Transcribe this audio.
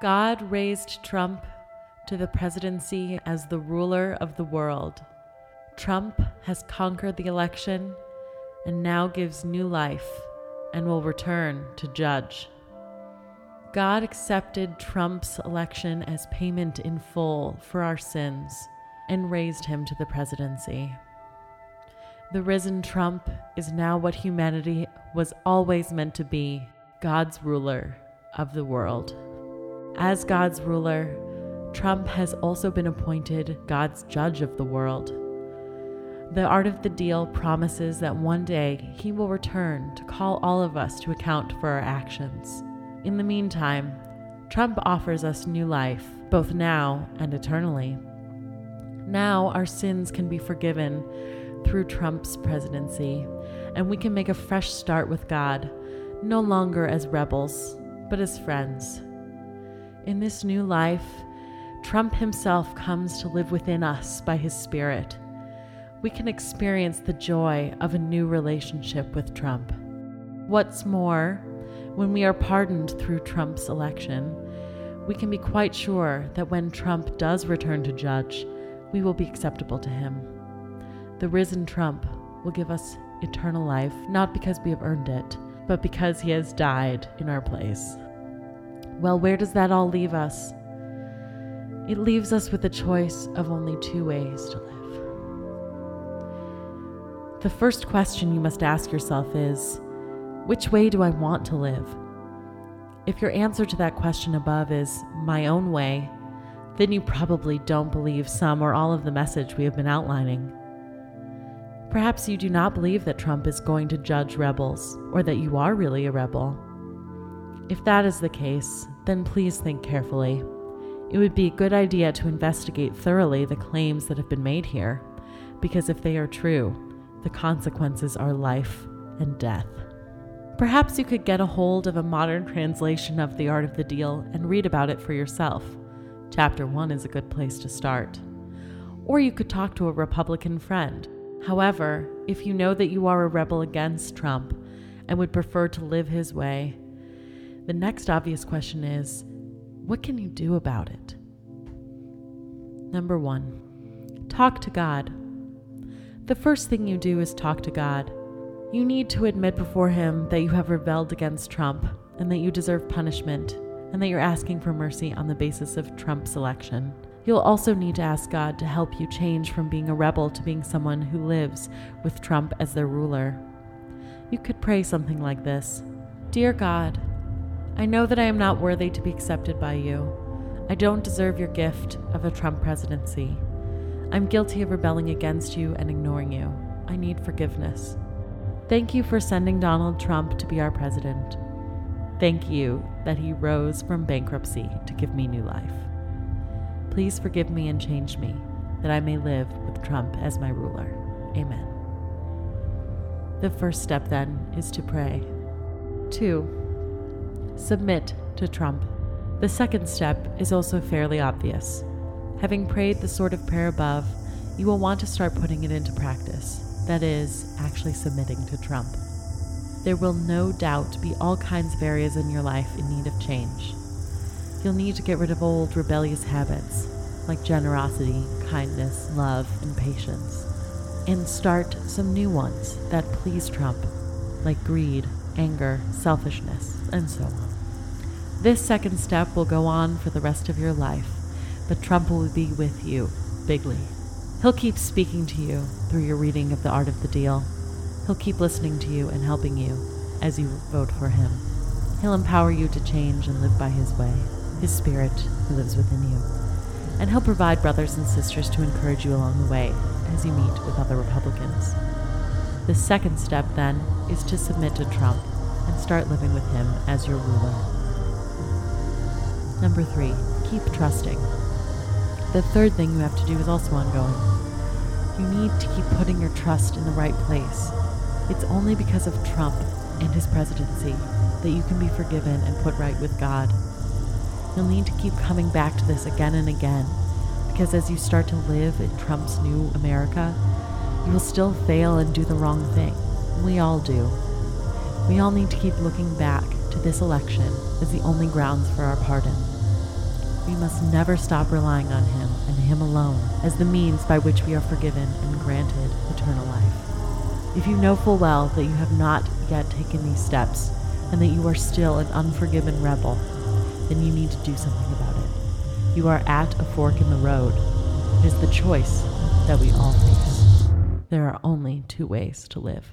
God raised Trump to the presidency as the ruler of the world. Trump has conquered the election and now gives new life and will return to judge. God accepted Trump's election as payment in full for our sins and raised him to the presidency. The risen Trump is now what humanity was always meant to be God's ruler of the world. As God's ruler, Trump has also been appointed God's judge of the world. The Art of the Deal promises that one day he will return to call all of us to account for our actions. In the meantime, Trump offers us new life, both now and eternally. Now our sins can be forgiven through Trump's presidency, and we can make a fresh start with God, no longer as rebels, but as friends. In this new life, Trump himself comes to live within us by his Spirit. We can experience the joy of a new relationship with Trump. What's more, when we are pardoned through Trump's election, we can be quite sure that when Trump does return to judge, we will be acceptable to him. The risen Trump will give us eternal life, not because we have earned it, but because he has died in our place. Well, where does that all leave us? It leaves us with a choice of only two ways to live. The first question you must ask yourself is which way do I want to live? If your answer to that question above is my own way, then you probably don't believe some or all of the message we have been outlining. Perhaps you do not believe that Trump is going to judge rebels or that you are really a rebel. If that is the case, then please think carefully. It would be a good idea to investigate thoroughly the claims that have been made here, because if they are true, the consequences are life and death. Perhaps you could get a hold of a modern translation of The Art of the Deal and read about it for yourself. Chapter 1 is a good place to start. Or you could talk to a Republican friend. However, if you know that you are a rebel against Trump and would prefer to live his way, the next obvious question is what can you do about it? Number one, talk to God. The first thing you do is talk to God. You need to admit before Him that you have rebelled against Trump and that you deserve punishment and that you're asking for mercy on the basis of Trump's election. You'll also need to ask God to help you change from being a rebel to being someone who lives with Trump as their ruler. You could pray something like this Dear God, I know that I am not worthy to be accepted by you. I don't deserve your gift of a Trump presidency. I'm guilty of rebelling against you and ignoring you. I need forgiveness. Thank you for sending Donald Trump to be our president. Thank you that he rose from bankruptcy to give me new life. Please forgive me and change me, that I may live with Trump as my ruler. Amen. The first step, then, is to pray. 2. Submit to Trump. The second step is also fairly obvious. Having prayed the sort of prayer above, you will want to start putting it into practice that is, actually submitting to Trump. There will no doubt be all kinds of areas in your life in need of change. You'll need to get rid of old rebellious habits like generosity, kindness, love, and patience, and start some new ones that please Trump, like greed, anger, selfishness, and so on. This second step will go on for the rest of your life, but Trump will be with you bigly. He'll keep speaking to you through your reading of The Art of the Deal. He'll keep listening to you and helping you as you vote for him. He'll empower you to change and live by his way, his spirit who lives within you. And he'll provide brothers and sisters to encourage you along the way as you meet with other Republicans. The second step, then, is to submit to Trump and start living with him as your ruler. Number three, keep trusting. The third thing you have to do is also ongoing. You need to keep putting your trust in the right place. It's only because of Trump and his presidency that you can be forgiven and put right with God. You'll need to keep coming back to this again and again, because as you start to live in Trump's new America, you will still fail and do the wrong thing. We all do. We all need to keep looking back to this election as the only grounds for our pardon. we must never stop relying on Him and Him alone as the means by which we are forgiven and granted eternal life. If you know full well that you have not yet taken these steps and that you are still an unforgiven rebel, then you need to do something about it. You are at a fork in the road. It is the choice that we all face. There are only two ways to live.